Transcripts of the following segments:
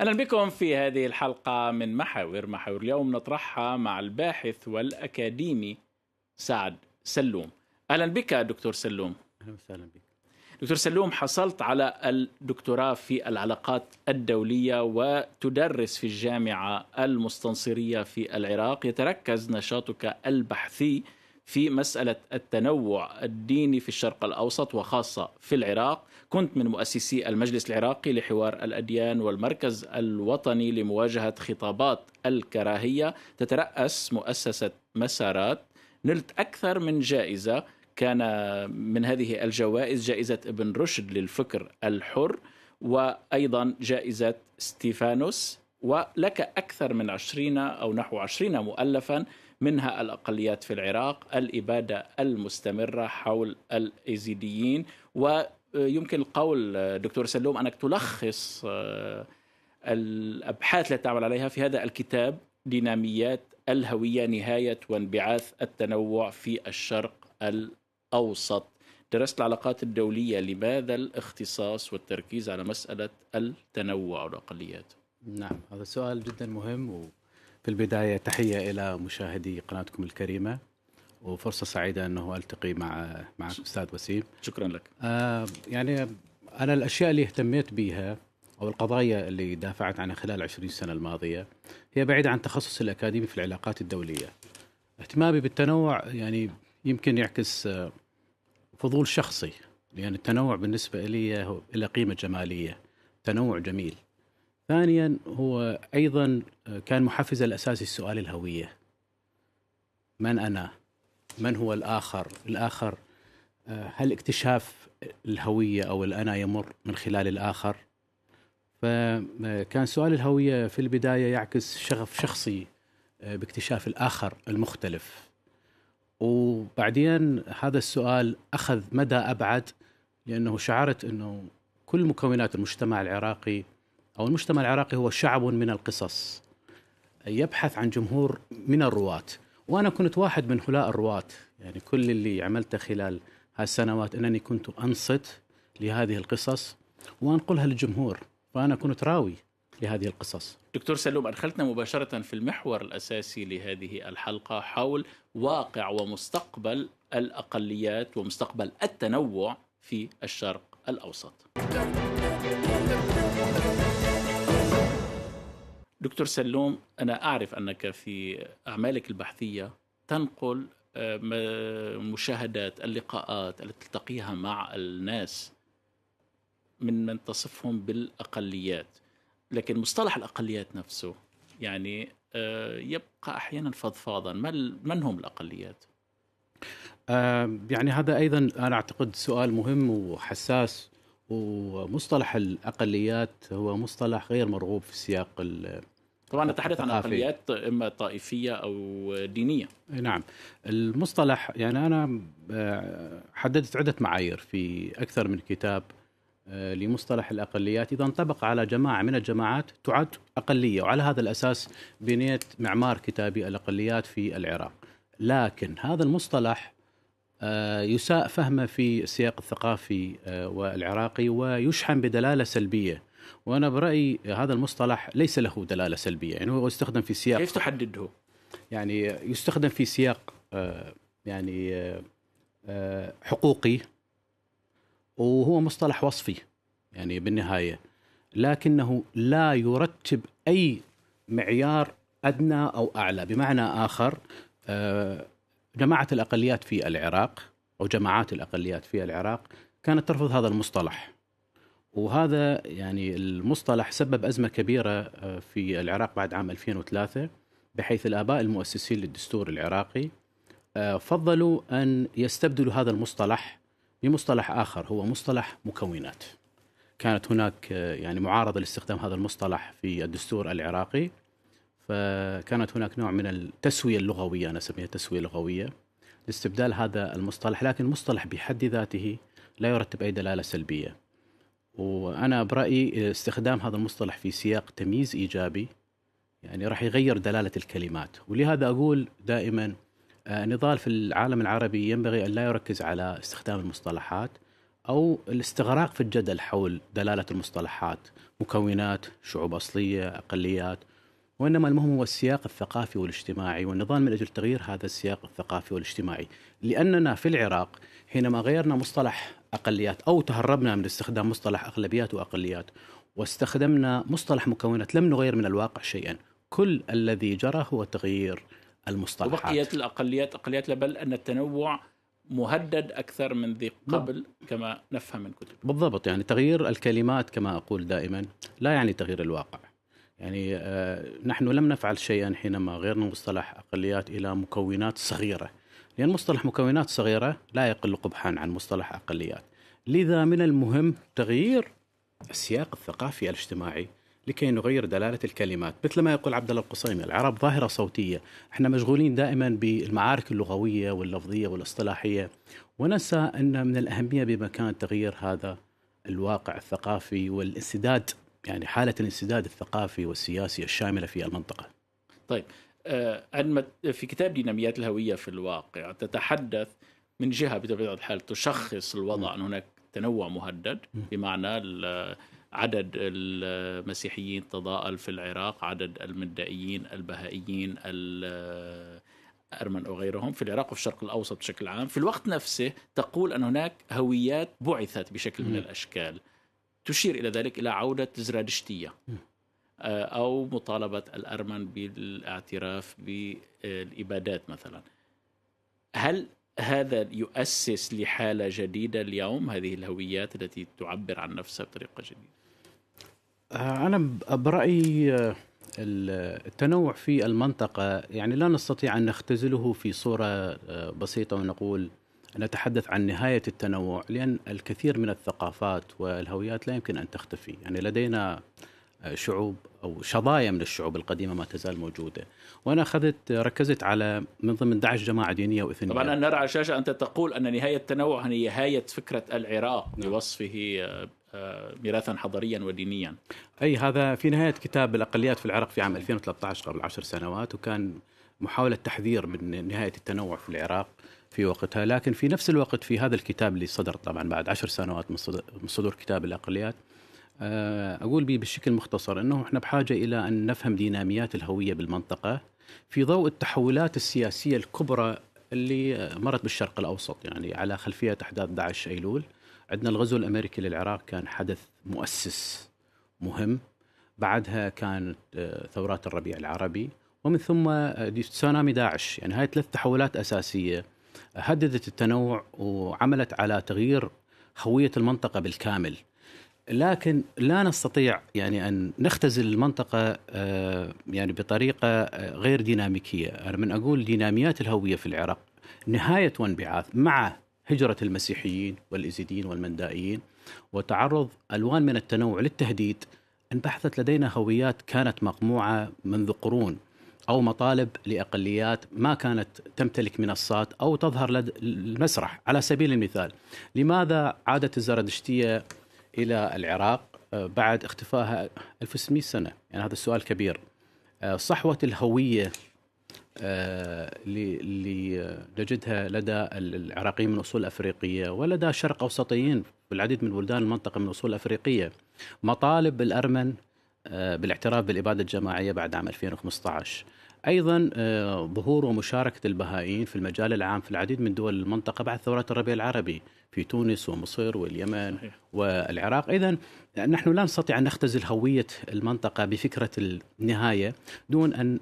أهلا بكم في هذه الحلقة من محاور محاور اليوم نطرحها مع الباحث والأكاديمي سعد سلوم. أهلا بك دكتور سلوم. أهلا وسهلا بك. دكتور سلوم حصلت على الدكتوراه في العلاقات الدولية وتدرس في الجامعة المستنصرية في العراق. يتركز نشاطك البحثي في مسألة التنوع الديني في الشرق الأوسط وخاصة في العراق. كنت من مؤسسي المجلس العراقي لحوار الأديان والمركز الوطني لمواجهة خطابات الكراهية تترأس مؤسسة مسارات. نلت أكثر من جائزة. كان من هذه الجوائز جائزة ابن رشد للفكر الحر وأيضا جائزة ستيفانوس. ولك أكثر من عشرين أو نحو عشرين مؤلفا منها الأقليات في العراق الإبادة المستمرة حول الإيزيديين ويمكن القول دكتور سلوم أنك تلخص آه، الأبحاث التي تعمل عليها في هذا الكتاب ديناميات الهوية نهاية وانبعاث التنوع في الشرق الأوسط. درست العلاقات الدولية لماذا الاختصاص والتركيز على مسألة التنوع والأقليات؟ نعم هذا سؤال جدا مهم و... في البداية تحية إلى مشاهدي قناتكم الكريمة. وفرصة سعيدة أنه ألتقي مع معك أستاذ وسيم. شكرا لك. آه يعني أنا الأشياء اللي اهتميت بها أو القضايا اللي دافعت عنها خلال 20 سنة الماضية هي بعيدة عن تخصص الأكاديمي في العلاقات الدولية. اهتمامي بالتنوع يعني يمكن يعكس آه، فضول شخصي لأن التنوع بالنسبة لي له قيمة جمالية تنوع جميل. ثانيا هو أيضا كان محفزه الاساسي السؤال الهوية. من أنا؟ من هو الآخر؟ الآخر هل اكتشاف الهوية أو الأنا يمر من خلال الآخر؟ فكان سؤال الهوية في البداية يعكس شغف شخصي باكتشاف الآخر المختلف. وبعدين هذا السؤال أخذ مدى أبعد لأنه شعرت إنه كل مكونات المجتمع العراقي أو المجتمع العراقي هو شعب من القصص. يبحث عن جمهور من الرواة. وأنا كنت واحد من هؤلاء الرواة. يعني كل اللي عملته خلال هالسنوات أنني كنت أنصت لهذه القصص وأنقلها للجمهور فأنا كنت راوي لهذه القصص. دكتور سلوم أدخلتنا مباشرة في المحور الأساسي لهذه الحلقة حول واقع ومستقبل الأقليات ومستقبل التنوع في الشرق الأوسط. دكتور سلوم أنا أعرف أنك في أعمالك البحثية تنقل آه، مشاهدات اللقاءات التي تلتقيها مع الناس من من تصفهم بالأقليات لكن مصطلح الأقليات نفسه يعني آه، يبقى أحيانا فضفاضا من هم الأقليات؟ آه، يعني هذا أيضا أنا أعتقد سؤال مهم وحساس ومصطلح الأقليات هو مصطلح غير مرغوب في سياق طبعا نتحدث عن أقليات إما طائفية أو دينية. نعم. المصطلح يعني أنا آه، حددت عدة معايير في أكثر من كتاب آه، لمصطلح الأقليات. إذا انطبق على جماعة من الجماعات تعد أقلية وعلى هذا الأساس بنيت معمار كتابي الأقليات في العراق. لكن هذا المصطلح آه، يساء فهمه في السياق الثقافي والعراقي ويشحن بدلالة سلبية وأنا برأيي هذا المصطلح ليس له دلالة سلبية يعني هو يستخدم في سياق كيف تحدده؟ يعني يستخدم في سياق آه، يعني آه، آه، حقوقي وهو مصطلح وصفي يعني بالنهاية لكنه لا يرتب أي معيار أدنى أو أعلى بمعنى آخر جماعة الأقليات في العراق أو جماعات الأقليات في العراق كانت ترفض هذا المصطلح وهذا يعني المصطلح سبب أزمة كبيرة آه، في العراق بعد عام 2003 بحيث الآباء المؤسسين للدستور العراقي آه، فضلوا أن يستبدلوا هذا المصطلح بمصطلح آخر هو مصطلح مكونات. كانت هناك آه، يعني معارضة لاستخدام هذا المصطلح في الدستور العراقي فكانت هناك نوع من التسوية اللغوية أنا أسميها تسوية لغوية لاستبدال هذا المصطلح لكن المصطلح بحد ذاته لا يرتب أي دلالة سلبية. وأنا برأيي استخدام هذا المصطلح في سياق تمييز إيجابي يعني راح يغير دلالة الكلمات. ولهذا أقول دائما آه، نضال في العالم العربي ينبغي أن لا يركز على استخدام المصطلحات أو الاستغراق في الجدل حول دلالة المصطلحات مكونات شعوب أصلية أقليات. وإنما المهم هو السياق الثقافي والاجتماعي والنضال من أجل تغيير هذا السياق الثقافي والاجتماعي. لأننا في العراق حينما غيرنا مصطلح أقليات أو تهربنا من استخدام مصطلح أغلبيات وأقليات واستخدمنا مصطلح مكونات لم نغير من الواقع شيئا. كل الذي جرى هو تغيير المصطلحات. وبقيت الأقليات أقليات بل أن التنوع مهدد أكثر من ذي قبل كما نفهم من كتب. بالضبط يعني تغيير الكلمات كما أقول دائما لا يعني تغيير الواقع. يعني آه نحن لم نفعل شيئا حينما غيرنا مصطلح أقليات إلى مكونات صغيرة. لأن مصطلح مكونات صغيرة لا يقل قبحا عن مصطلح أقليات. لذا من المهم تغيير السياق الثقافي الاجتماعي لكي نغير دلالة الكلمات. مثل ما يقول عبد الله القصيمي العرب ظاهرة صوتية. إحنا مشغولين دائما بالمعارك اللغوية واللفظية والاصطلاحية. وننسى أن من الأهمية بمكان تغيير هذا الواقع الثقافي والانسداد يعني حالة الانسداد الثقافي والسياسي الشاملة في المنطقة. طيب آه في كتاب ديناميات الهوية في الواقع تتحدث من جهة بطبيعة الحال تشخص الوضع أن هناك تنوع مهدد بمعنى عدد المسيحيين تضاءل في العراق عدد المدائيين البهائيين الأرمن وغيرهم في العراق وفي الشرق الأوسط بشكل عام. في الوقت نفسه تقول أن هناك هويات بعثت بشكل من الأشكال تشير إلى ذلك إلى عودة زرادشتية أو مطالبة الأرمن بالاعتراف بالإبادات مثلا. هل هذا يؤسس لحالة جديدة اليوم هذه الهويات التي تعبر عن نفسها بطريقة جديدة؟ أنا برأيي التنوع في المنطقة يعني لا نستطيع أن نختزله في صورة بسيطة ونقول نتحدث عن نهاية التنوع لأن الكثير من الثقافات والهويات لا يمكن أن تختفي. يعني لدينا شعوب أو شظايا من الشعوب القديمة ما تزال موجودة. وأنا أخذت ركزت على من ضمن 11 جماعة دينية وإثنية. طبعا نرى على الشاشه أنت تقول أن نهاية التنوع هي نهاية فكرة العراق نعم. بوصفه ميراثا حضاريا ودينيا. أي هذا في نهاية كتاب الأقليات في العراق في عام 2013 قبل عشر سنوات وكان محاولة تحذير من نهاية التنوع في العراق في وقتها. لكن في نفس الوقت في هذا الكتاب اللي صدر طبعا بعد عشر سنوات من صدور كتاب الأقليات أقول به بشكل مختصر إنه إحنا بحاجة إلى أن نفهم ديناميات الهوية بالمنطقة في ضوء التحولات السياسية الكبرى اللي مرت بالشرق الأوسط يعني على خلفية أحداث 11 أيلول. عندنا الغزو الأمريكي للعراق كان حدث مؤسس مهم. بعدها كانت ثورات الربيع العربي. ومن ثم تسونامي داعش. يعني هاي ثلاث تحولات أساسية هددت التنوع وعملت على تغيير هوية المنطقة بالكامل. لكن لا نستطيع يعني أن نختزل المنطقة يعني بطريقة غير ديناميكية، أنا من أقول ديناميات الهوية في العراق نهاية وانبعاث مع هجرة المسيحيين والازيديين والمندائيين وتعرض ألوان من التنوع للتهديد. انبحثت لدينا هويات كانت مقموعة منذ قرون أو مطالب لأقليات ما كانت تمتلك منصات أو تظهر لدى المسرح. على سبيل المثال لماذا عادت الزردشتيه إلى العراق بعد اختفائها 1600 سنة. يعني هذا السؤال كبير. صحوة الهوية اللي نجدها لدى العراقيين من أصول أفريقية ولدى شرق أوسطيين في العديد من بلدان المنطقة من أصول أفريقية. مطالب الارمن بالاعتراف بالإبادة الجماعية بعد عام 2015 أيضا ظهور ومشاركة البهائيين في المجال العام في العديد من دول المنطقة بعد ثورات الربيع العربي في تونس ومصر واليمن صحيح. والعراق اذا نحن لا نستطيع أن نختزل هوية المنطقة بفكرة النهاية دون أن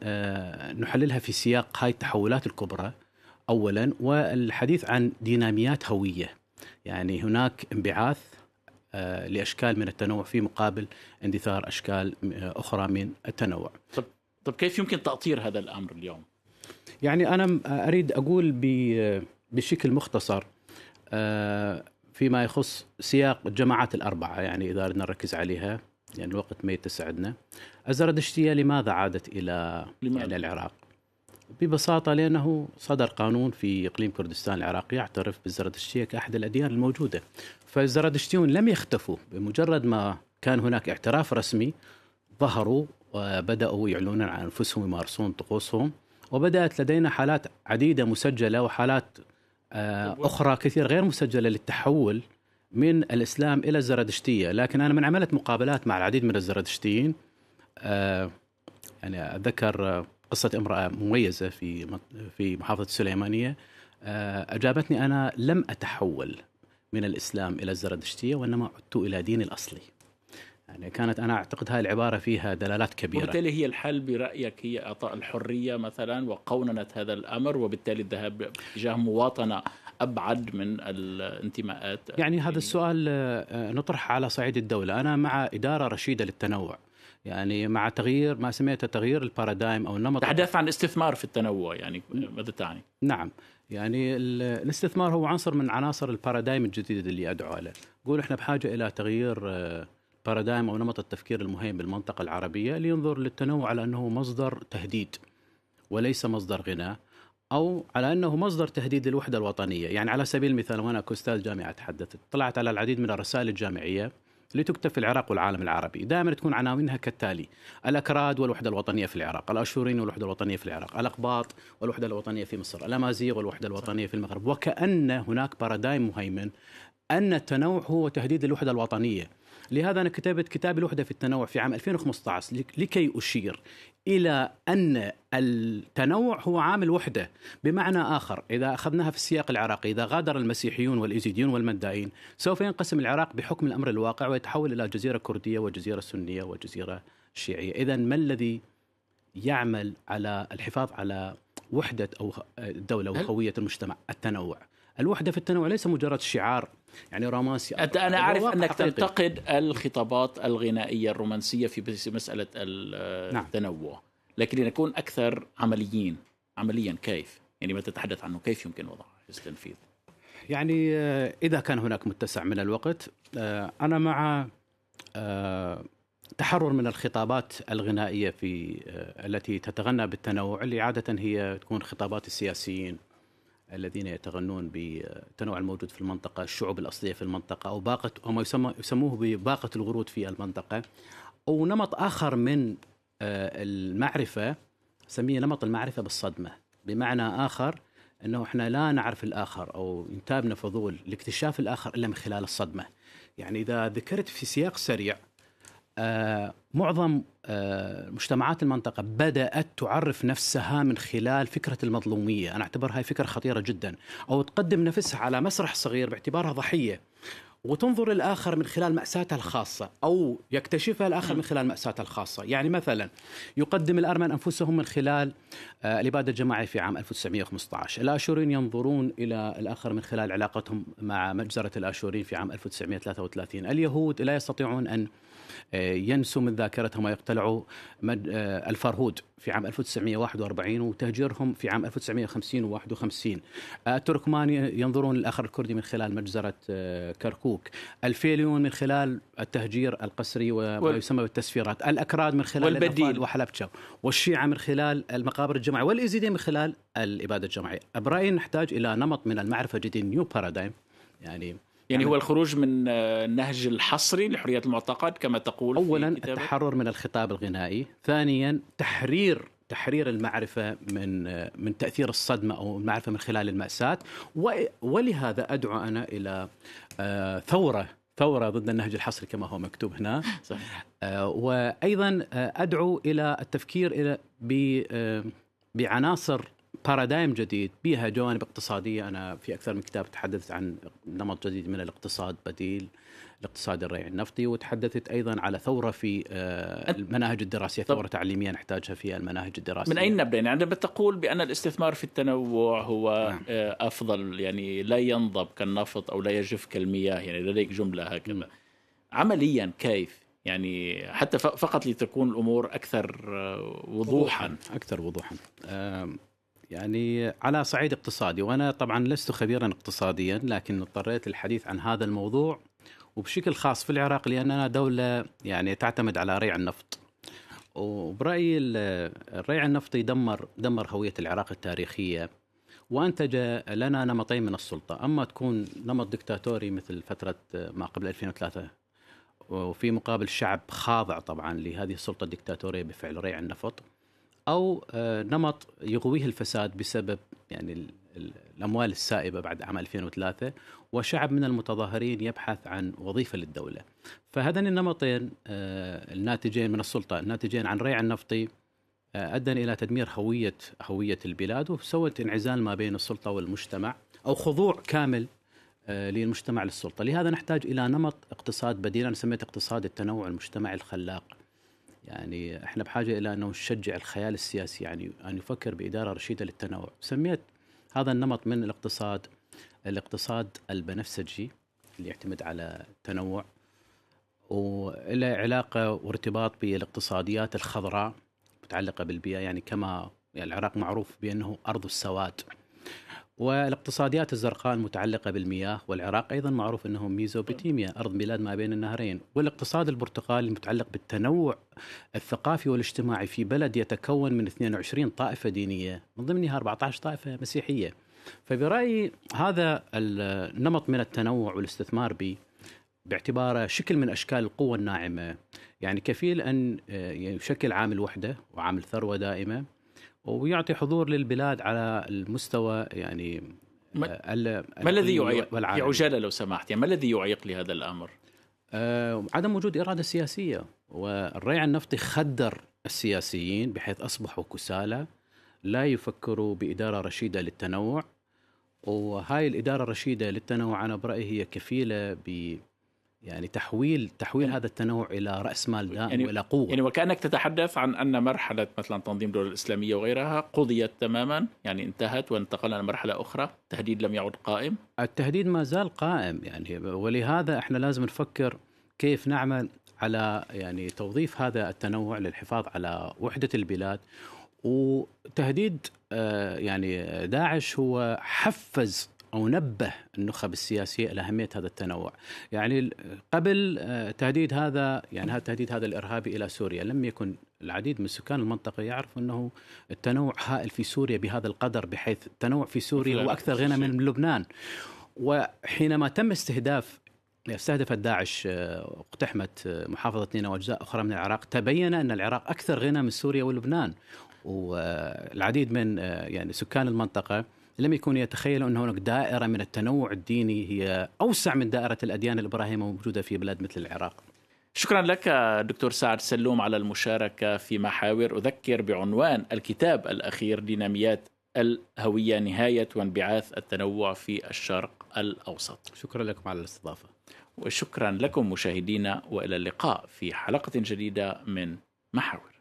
نحللها في سياق هاي التحولات الكبرى اولا والحديث عن ديناميات هوية يعني هناك انبعاث لأشكال من التنوع في مقابل اندثار أشكال أخرى من التنوع. طب طب كيف يمكن تأطير هذا الأمر اليوم؟ يعني أنا أريد أقول بشكل مختصر فيما يخص سياق الجماعات الأربعة يعني إذا أردنا نركز عليها يعني الوقت ما يتسع الزردشتيه لماذا عادت إلى لماذا؟ يعني العراق؟ ببساطة لأنه صدر قانون في إقليم كردستان العراقي يعترف بالزردشتيه كاحد الأديان الموجودة فالزردشتيون لم يختفوا بمجرد ما كان هناك اعتراف رسمي ظهروا وبدأوا يعلنون عن أنفسهم يمارسون طقوسهم. وبدأت لدينا حالات عديدة مسجلة وحالات أخرى كثير غير مسجلة للتحول من الإسلام إلى الزردشتيه، لكن أنا من عملت مقابلات مع العديد من الزردشتيين آه يعني أتذكر قصة امرأة مميزة في في محافظة السليمانية. آه أجابتني أنا لم أتحول من الإسلام إلى الزردشتيه وإنما عدت إلى ديني الأصلي. يعني كانت أنا أعتقد هذه العبارة فيها دلالات كبيرة. وبالتالي هي الحل برأيك هي إعطاء الحرية مثلا وقوننه هذا الأمر وبالتالي الذهاب تجاه مواطنة أبعد من الانتماءات. يعني هذا السؤال آه، نطرح على صعيد الدولة. أنا مع إدارة رشيدة للتنوع. يعني مع تغيير ما سميته تغيير البارادايم أو النمط. تحدث عن استثمار في التنوع يعني ماذا تعني؟ نعم. يعني الاستثمار هو عنصر من عناصر البارادايم الجديد اللي أدعو له، نقول إحنا بحاجة إلى تغيير آه، بارادايم أو نمط التفكير المهم بالمنطقة العربية لينظر للتنوع على أنه مصدر تهديد وليس مصدر غنى أو على أنه مصدر تهديد للوحدة الوطنية، يعني على سبيل المثال وأنا كأستاذ جامعة تحدثت، طلعت على العديد من الرسائل الجامعية لتكتب في العراق والعالم العربي. دائما تكون عناوينها كالتالي الأكراد والوحدة الوطنية في العراق الأشورين والوحدة الوطنية في العراق الأقباط والوحدة الوطنية في مصر الأمازيغ والوحدة الوطنية في المغرب. وكأن هناك بارادايم مهيمن أن التنوع هو تهديد للوحدة الوطنية. لهذا أنا كتبت كتاب الوحدة في التنوع في عام 2015 لكي أشير إلى أن التنوع هو عامل وحدة. بمعنى آخر إذا أخذناها في السياق العراقي إذا غادر المسيحيون والإيزيديون والمندائين سوف ينقسم العراق بحكم الأمر الواقع ويتحول إلى جزيرة كردية وجزيرة سنية وجزيرة شيعية. إذا ما الذي يعمل على الحفاظ على وحدة أو الدولة وهوية المجتمع؟ التنوع. الوحدة في التنوع ليس مجرد شعار يعني رومانسي أنا أعرف أنك حقيقي. تنتقد الخطابات الغنائية الرومانسية في مسألة نعم. التنوع نعم. لكن لنكون أكثر عمليين عمليا كيف يعني ما تتحدث عنه كيف يمكن وضعه في التنفيذ يعني آه، إذا كان هناك متسع من الوقت آه، أنا مع آه، تحرر من الخطابات الغنائية في التي تتغنى بالتنوع اللي عادة هي تكون خطابات السياسيين الذين يتغنون بالتنوع الموجود في المنطقة الشعوب الأصلية في المنطقة أو باقة هم يسمى يسموه بباقة الورود في المنطقة. أو نمط آخر من آه، المعرفة سميه نمط المعرفة بالصدمة. بمعنى آخر أنه إحنا لا نعرف الآخر أو ينتابنا فضول لاكتشاف الآخر إلا من خلال الصدمة. يعني إذا ذكرت في سياق سريع معظم آه، مجتمعات المنطقة بدأت تعرف نفسها من خلال فكرة المظلومية. أنا أعتبر هاي فكرة خطيرة جدا. أو تقدم نفسها على مسرح صغير باعتبارها ضحية. وتنظر الآخر من خلال مأساتها الخاصة أو يكتشفها الآخر من خلال مأساتها الخاصة. يعني مثلا يقدم الأرمن أنفسهم من خلال آه، الإبادة الجماعية في عام 1915 الآشورين ينظرون إلى الآخر من خلال علاقتهم مع مجزرة الآشورين في عام 1933 اليهود لا يستطيعون أن آه، ينسوا من ذاكرتهم ويقتلعوا آه، الفرهود في عام 1941 وتهجيرهم في عام 1950 و51 التركمان ينظرون للآخر الكردي من خلال مجزرة آه، كركوك الفيليون من خلال التهجير القسري وما يسمى بالتسفيرات الأكراد من خلال والبديل. وحلبجة والشيعة من خلال المقابر الجماعية والإيزيديين من خلال الإبادة الجماعية. برأيي نحتاج إلى نمط من المعرفة جديد new paradigm يعني يعني هو الخروج من النهج الحصري لحرية المعتقد كما تقول اولا في التحرر من الخطاب الغنائي ثانيا تحرير تحرير المعرفة من من تأثير الصدمة أو المعرفة من خلال المأساة ولهذا أدعو أنا إلى آه، ثورة ثورة ضد النهج الحصري كما هو مكتوب هنا صحيح. آه، وأيضا آه، أدعو إلى التفكير إلى بعناصر بارادايم جديد. بها جوانب اقتصادية. أنا في أكثر من كتاب تحدثت عن نمط جديد من الاقتصاد بديل الاقتصاد الريع النفطي وتحدثت أيضا على ثورة في آه، المناهج الدراسية ثورة تعليمية نحتاجها في المناهج الدراسية. من اين نبدأ؟ يعني عندما تقول بأن الاستثمار في التنوع هو نعم. آه، أفضل. يعني لا ينضب كالنفط أو لا يجف كالمياه. يعني لديك جملة هكذا. عمليا كيف؟ يعني حتى فقط لتكون الأمور أكثر آه، وضوحا. أكثر وضوحا. يعني على صعيد اقتصادي وأنا طبعا لست خبيرا اقتصاديا لكن اضطريت للحديث عن هذا الموضوع وبشكل خاص في العراق لاننا دولة يعني تعتمد على ريع النفط. وبرأيي الريع النفطي دمر دمر هوية العراق التاريخية وأنتج لنا نمطين من السلطة، أما تكون نمط دكتاتوري مثل فترة ما قبل 2003 وفي مقابل شعب خاضع طبعا لهذه السلطة الدكتاتورية بفعل ريع النفط أو آه، نمط يغويه الفساد بسبب يعني الأموال السائبة بعد عام 2003 وشعب من المتظاهرين يبحث عن وظيفة للدولة. فهذين النمطين آه، الناتجين من السلطة الناتجين عن ريع النفطي آه، أدى إلى تدمير هوية هوية البلاد وسوت انعزال ما بين السلطة والمجتمع أو خضوع كامل للمجتمع للسلطة، لهذا نحتاج إلى نمط اقتصاد بديل أنا سميت اقتصاد التنوع المجتمعي الخلاق. يعني إحنا بحاجة إلى أنه نشجع الخيال السياسي يعني أن يفكر بإدارة رشيدة للتنوع، سميت هذا النمط من الاقتصاد الاقتصاد البنفسجي اللي يعتمد على التنوع وله علاقة وارتباط بالاقتصاديات الخضراء متعلقة بالبيئة يعني كما يعني العراق معروف بأنه أرض السواد. والاقتصاديات الزرقاء المتعلقة بالمياه والعراق أيضا معروف أنه ميزوبوتيميا أرض بلاد ما بين النهرين. والاقتصاد البرتقالي المتعلق بالتنوع الثقافي والاجتماعي في بلد يتكون من 22 طائفة دينية من ضمنها 14 طائفة مسيحية. فبرأيي هذا النمط من التنوع والاستثمار به باعتباره شكل من أشكال القوة الناعمة. يعني كفيل أن يشكل عامل وحده وعامل ثروة دائمة ويعطي حضور للبلاد على المستوى يعني ما, ما الذي يعيق في عجالة لو سمحت يعني ما الذي يعيق لهذا الأمر؟ آه عدم وجود إرادة سياسية. والريع النفطي خدر السياسيين بحيث أصبحوا كسالى لا يفكروا بإدارة رشيدة للتنوع. وهاي الإدارة الرشيدة للتنوع أنا برأيي هي كفيلة ب يعني تحويل تحويل يعني هذا التنوع إلى رأس مال دائم يعني وإلى قوة. يعني وكأنك تتحدث عن أن مرحلة مثلا تنظيم الدولة الإسلامية وغيرها قضيت تماما يعني انتهت وانتقلنا لمرحلة أخرى التهديد لم يعد قائم. التهديد ما زال قائم يعني ولهذا إحنا لازم نفكر كيف نعمل على يعني توظيف هذا التنوع للحفاظ على وحدة البلاد. وتهديد آه، يعني داعش هو حفز أو نبه النخب السياسية إلى أهمية هذا التنوع، يعني قبل آه، تهديد هذا يعني هذا تهديد هذا الإرهابي إلى سوريا. لم يكن العديد من سكان المنطقة يعرف أنه التنوع هائل في سوريا بهذا القدر بحيث التنوع في سوريا هو أكثر غنى من لبنان. وحينما تم استهداف استهدفت داعش آه، اقتحمت آه، محافظة نينوى وأجزاء أخرى من العراق تبين أن العراق أكثر غنى من سوريا ولبنان. والعديد من يعني سكان المنطقة لم يكونوا يتخيلوا أن هناك دائرة من التنوع الديني هي أوسع من دائرة الأديان الإبراهيمية موجودة في بلاد مثل العراق. شكرا لك دكتور سعد سلوم على المشاركة في محاور. أذكر بعنوان الكتاب الأخير ديناميات الهوية نهاية وانبعاث التنوع في الشرق الأوسط. شكرا لكم على الاستضافة. وشكرا لكم مشاهدينا وإلى اللقاء في حلقة جديدة من محاور.